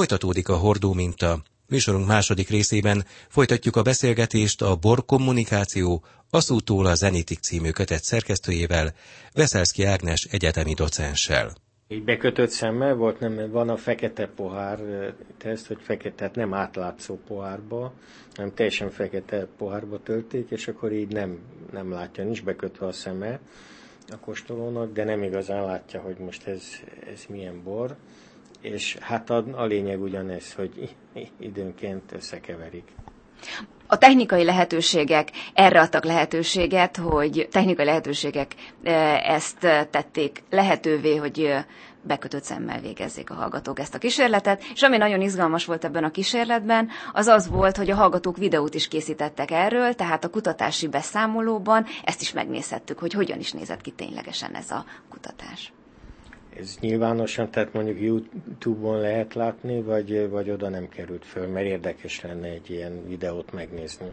Folytatódik a hordó minta. Műsorunk második részében folytatjuk a beszélgetést a Bor Kommunikáció Aszútól a Zenitik című kötet szerkesztőjével, Veszelszki Ágnes egyetemi docenssel. Egy bekötött szemmel volt, nem, van a fekete pohár teszt, hogy fekete, tehát nem átlátszó pohárba, hanem teljesen fekete pohárba tölték, és akkor így nem, nem látja, nincs bekötve a szeme a kóstolónak, de nem igazán látja, hogy most ez, ez milyen bor és hát a, a lényeg ugyanez, hogy időnként összekeverik. A technikai lehetőségek erre adtak lehetőséget, hogy technikai lehetőségek e, ezt tették lehetővé, hogy e, bekötött szemmel végezzék a hallgatók ezt a kísérletet, és ami nagyon izgalmas volt ebben a kísérletben, az az volt, hogy a hallgatók videót is készítettek erről, tehát a kutatási beszámolóban ezt is megnézhettük, hogy hogyan is nézett ki ténylegesen ez a kutatás ez nyilvánosan, tehát mondjuk YouTube-on lehet látni, vagy, vagy oda nem került föl, mert érdekes lenne egy ilyen videót megnézni.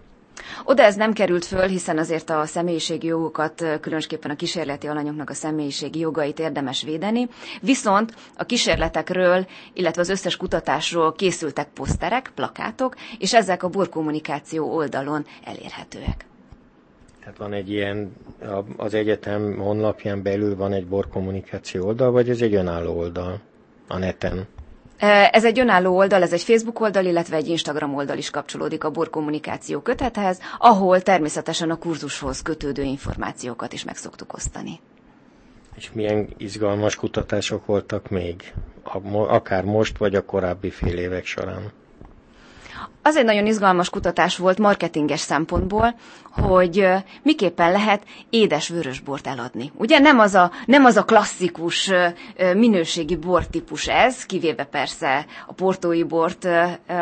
Oda ez nem került föl, hiszen azért a személyiségi jogokat, különösképpen a kísérleti alanyoknak a személyiségi jogait érdemes védeni, viszont a kísérletekről, illetve az összes kutatásról készültek poszterek, plakátok, és ezek a borkommunikáció oldalon elérhetőek. Tehát van egy ilyen, az egyetem honlapján belül van egy borkommunikáció oldal, vagy ez egy önálló oldal a neten? Ez egy önálló oldal, ez egy Facebook oldal, illetve egy Instagram oldal is kapcsolódik a borkommunikáció kötethez, ahol természetesen a kurzushoz kötődő információkat is meg szoktuk osztani. És milyen izgalmas kutatások voltak még, akár most, vagy a korábbi fél évek során? Az egy nagyon izgalmas kutatás volt marketinges szempontból, hogy miképpen lehet édes vörösbort eladni. Ugye nem az a, nem az a klasszikus minőségi bortípus ez, kivéve persze a portói bort,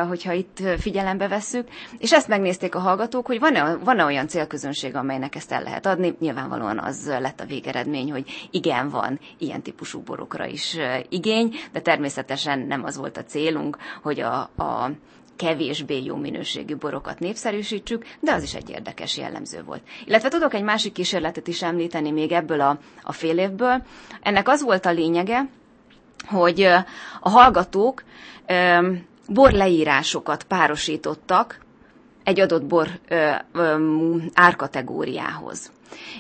hogyha itt figyelembe vesszük, és ezt megnézték a hallgatók, hogy van-e, van-e olyan célközönség, amelynek ezt el lehet adni. Nyilvánvalóan az lett a végeredmény, hogy igen, van ilyen típusú borokra is igény, de természetesen nem az volt a célunk, hogy a, a kevésbé jó minőségű borokat népszerűsítsük, de az is egy érdekes jellemző volt. Illetve tudok egy másik kísérletet is említeni még ebből a, a fél évből. Ennek az volt a lényege, hogy a hallgatók borleírásokat párosítottak egy adott bor ö, ö, árkategóriához.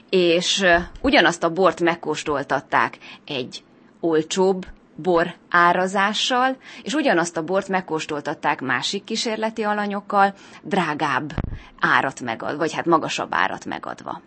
És ugyanazt a bort megkóstoltatták egy olcsóbb bor árazással, és ugyanazt a bort megkóstoltatták másik kísérleti alanyokkal, drágább árat megadva, vagy hát magasabb árat megadva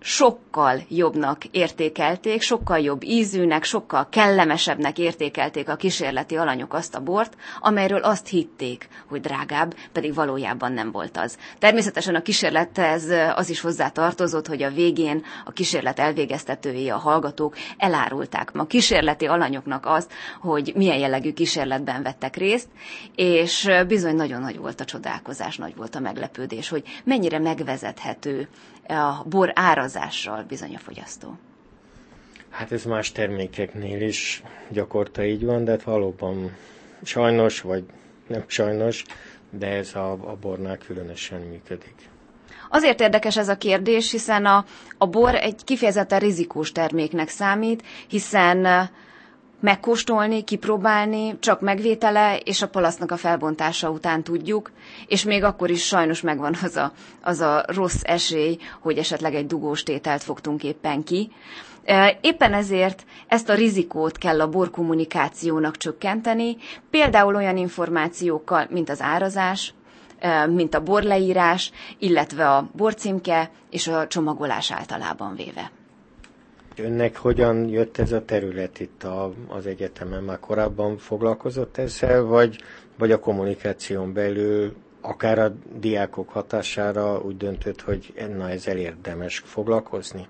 sokkal jobbnak értékelték, sokkal jobb ízűnek, sokkal kellemesebbnek értékelték a kísérleti alanyok azt a bort, amelyről azt hitték, hogy drágább, pedig valójában nem volt az. Természetesen a kísérlethez az is hozzá tartozott, hogy a végén a kísérlet elvégeztetői, a hallgatók elárulták a kísérleti alanyoknak azt, hogy milyen jellegű kísérletben vettek részt, és bizony nagyon nagy volt a csodálkozás, nagy volt a meglepődés, hogy mennyire megvezethető a bor árazással bizony a fogyasztó. Hát ez más termékeknél is gyakorta így van, de hát valóban sajnos, vagy nem sajnos, de ez a, a bornál különösen működik. Azért érdekes ez a kérdés, hiszen a, a bor egy kifejezetten rizikós terméknek számít, hiszen megkóstolni, kipróbálni, csak megvétele és a palasznak a felbontása után tudjuk, és még akkor is sajnos megvan az a, az a rossz esély, hogy esetleg egy dugós tételt fogtunk éppen ki. Éppen ezért ezt a rizikót kell a borkommunikációnak csökkenteni, például olyan információkkal, mint az árazás, mint a borleírás, illetve a borcímke és a csomagolás általában véve. Önnek hogyan jött ez a terület itt a, az egyetemen? Már korábban foglalkozott ezzel, vagy, vagy a kommunikáción belül akár a diákok hatására úgy döntött, hogy na ezzel érdemes foglalkozni?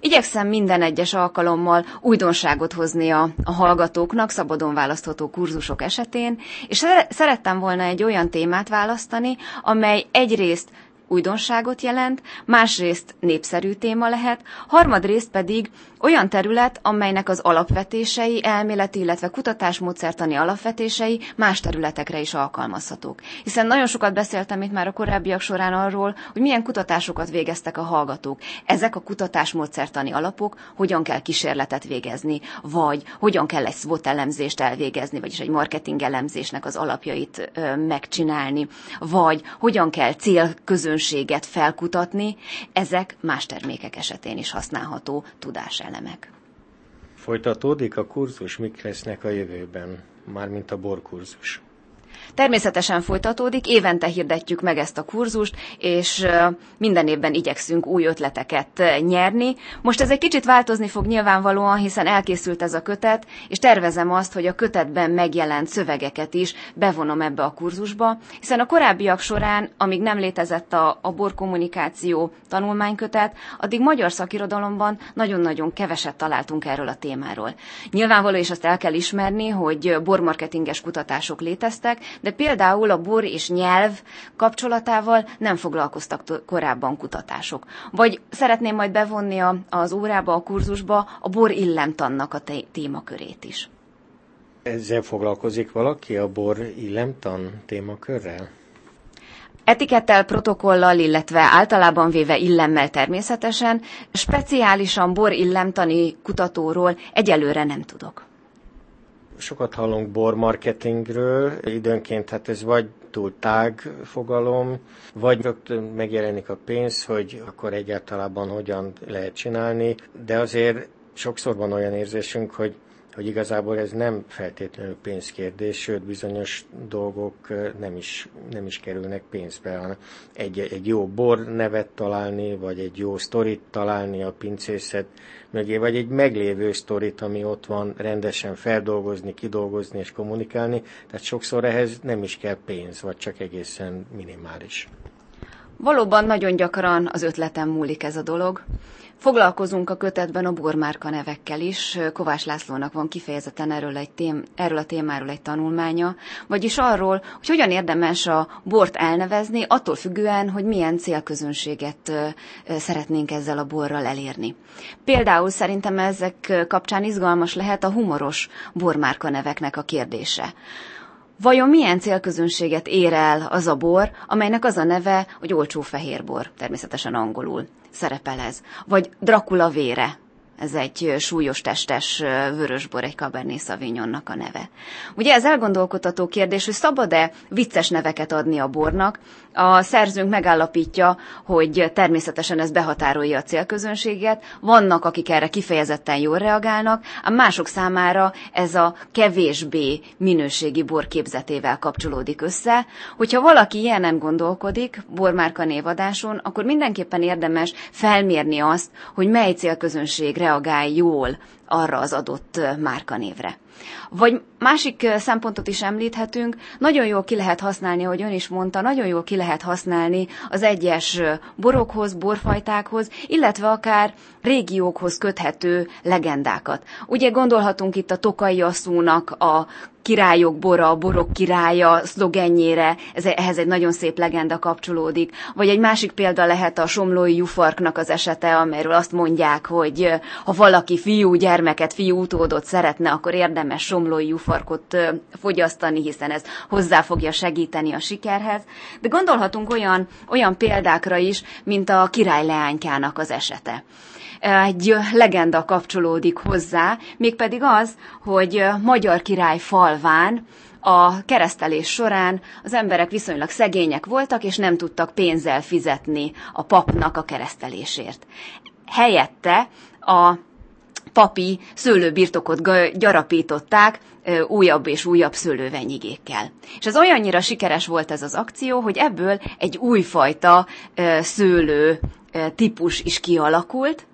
Igyekszem minden egyes alkalommal újdonságot hozni a, a hallgatóknak szabadon választható kurzusok esetén, és szerettem volna egy olyan témát választani, amely egyrészt újdonságot jelent, másrészt népszerű téma lehet, harmadrészt pedig olyan terület, amelynek az alapvetései, elméleti, illetve kutatásmódszertani alapvetései más területekre is alkalmazhatók. Hiszen nagyon sokat beszéltem itt már a korábbiak során arról, hogy milyen kutatásokat végeztek a hallgatók. Ezek a kutatásmódszertani alapok, hogyan kell kísérletet végezni, vagy hogyan kell egy SWOT elemzést elvégezni, vagyis egy marketing elemzésnek az alapjait ö, megcsinálni, vagy hogyan kell célközönséget felkutatni, ezek más termékek esetén is használható tudás elemek. Folytatódik a kurzus, mik lesznek a jövőben, mármint a borkurzus? Természetesen folytatódik, évente hirdetjük meg ezt a kurzust, és minden évben igyekszünk új ötleteket nyerni. Most ez egy kicsit változni fog nyilvánvalóan, hiszen elkészült ez a kötet, és tervezem azt, hogy a kötetben megjelent szövegeket is bevonom ebbe a kurzusba, hiszen a korábbiak során, amíg nem létezett a, a borkommunikáció tanulmánykötet, addig magyar szakirodalomban nagyon-nagyon keveset találtunk erről a témáról. Nyilvánvaló, és azt el kell ismerni, hogy bormarketinges kutatások léteztek, de például a bor és nyelv kapcsolatával nem foglalkoztak korábban kutatások. Vagy szeretném majd bevonni az órába, a kurzusba a bor illemtannak a témakörét is. Ezzel foglalkozik valaki a bor illemtan témakörrel? Etikettel, protokollal, illetve általában véve illemmel természetesen, speciálisan bor illemtani kutatóról egyelőre nem tudok sokat hallunk bormarketingről, időnként hát ez vagy túl tág fogalom, vagy rögtön megjelenik a pénz, hogy akkor egyáltalán hogyan lehet csinálni, de azért sokszor van olyan érzésünk, hogy hogy igazából ez nem feltétlenül pénzkérdés, sőt bizonyos dolgok nem is, nem is kerülnek pénzbe, hanem egy, egy jó bor nevet találni, vagy egy jó sztorit találni a pincészet mögé, vagy egy meglévő sztorit, ami ott van, rendesen feldolgozni, kidolgozni és kommunikálni, tehát sokszor ehhez nem is kell pénz, vagy csak egészen minimális. Valóban nagyon gyakran az ötletem múlik ez a dolog. Foglalkozunk a kötetben a bormárka nevekkel is. Kovács Lászlónak van kifejezetten erről, egy tém, erről a témáról egy tanulmánya, vagyis arról, hogy hogyan érdemes a bort elnevezni, attól függően, hogy milyen célközönséget szeretnénk ezzel a borral elérni. Például szerintem ezek kapcsán izgalmas lehet a humoros bormárka neveknek a kérdése. Vajon milyen célközönséget ér el az a bor, amelynek az a neve, hogy olcsó fehérbor, természetesen angolul szerepel ez. Vagy Dracula vére, ez egy súlyos testes vörösbor, egy Cabernet Sauvignonnak a neve. Ugye ez elgondolkodható kérdés, hogy szabad-e vicces neveket adni a bornak, a szerzőnk megállapítja, hogy természetesen ez behatárolja a célközönséget, vannak, akik erre kifejezetten jól reagálnak, a mások számára ez a kevésbé minőségi bor képzetével kapcsolódik össze. Hogyha valaki ilyen nem gondolkodik bormárka névadáson, akkor mindenképpen érdemes felmérni azt, hogy mely célközönség reagál jól arra az adott márkanévre. Vagy másik szempontot is említhetünk, nagyon jól ki lehet használni, ahogy ön is mondta, nagyon jól ki lehet használni az egyes borokhoz, borfajtákhoz, illetve akár régiókhoz köthető legendákat. Ugye gondolhatunk itt a Tokai asszúnak a királyok bora, a borok királya szlogenjére, ez, ehhez egy nagyon szép legenda kapcsolódik. Vagy egy másik példa lehet a somlói jufarknak az esete, amelyről azt mondják, hogy ha valaki fiú gyermeket, fiú utódot szeretne, akkor érdemes somlói jufarkot fogyasztani, hiszen ez hozzá fogja segíteni a sikerhez. De gondolhatunk olyan, olyan példákra is, mint a király leánykának az esete egy legenda kapcsolódik hozzá, mégpedig az, hogy magyar király falván a keresztelés során az emberek viszonylag szegények voltak, és nem tudtak pénzzel fizetni a papnak a keresztelésért. Helyette a papi szőlőbirtokot gyarapították újabb és újabb szőlővenyigékkel. És ez olyannyira sikeres volt ez az akció, hogy ebből egy újfajta szőlő típus is kialakult,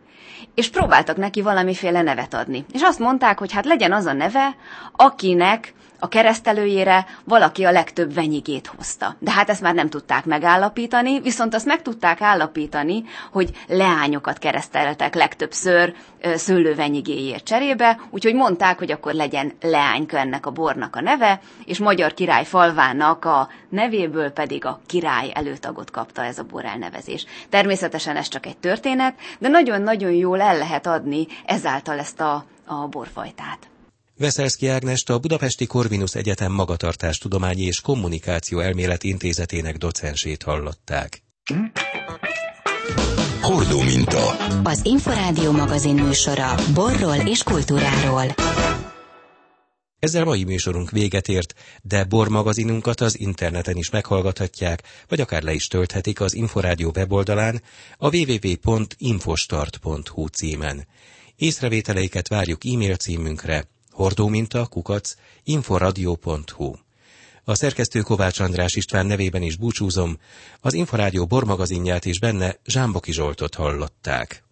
és próbáltak neki valamiféle nevet adni. És azt mondták, hogy hát legyen az a neve, akinek a keresztelőjére valaki a legtöbb venyigét hozta. De hát ezt már nem tudták megállapítani, viszont azt meg tudták állapítani, hogy leányokat kereszteltek legtöbbször szőlővenyigéért cserébe, úgyhogy mondták, hogy akkor legyen leányka ennek a bornak a neve, és Magyar Király falvának a nevéből pedig a király előtagot kapta ez a bor elnevezés. Természetesen ez csak egy történet, de nagyon-nagyon jól el lehet adni ezáltal ezt a, a borfajtát. Veszelszki Ágnest a Budapesti Corvinus Egyetem Magatartástudományi és Kommunikáció Elmélet Intézetének docensét hallották. Hordó minta. Az Inforádió magazin műsora borról és kultúráról. Ezzel mai műsorunk véget ért, de Bor magazinunkat az interneten is meghallgathatják, vagy akár le is tölthetik az Inforádió weboldalán a www.infostart.hu címen. Észrevételeiket várjuk e-mail címünkre hordóminta kukac inforadio.hu. A szerkesztő Kovács András István nevében is búcsúzom, az Inforádió bormagazinját is benne Zsámboki Zsoltot hallották.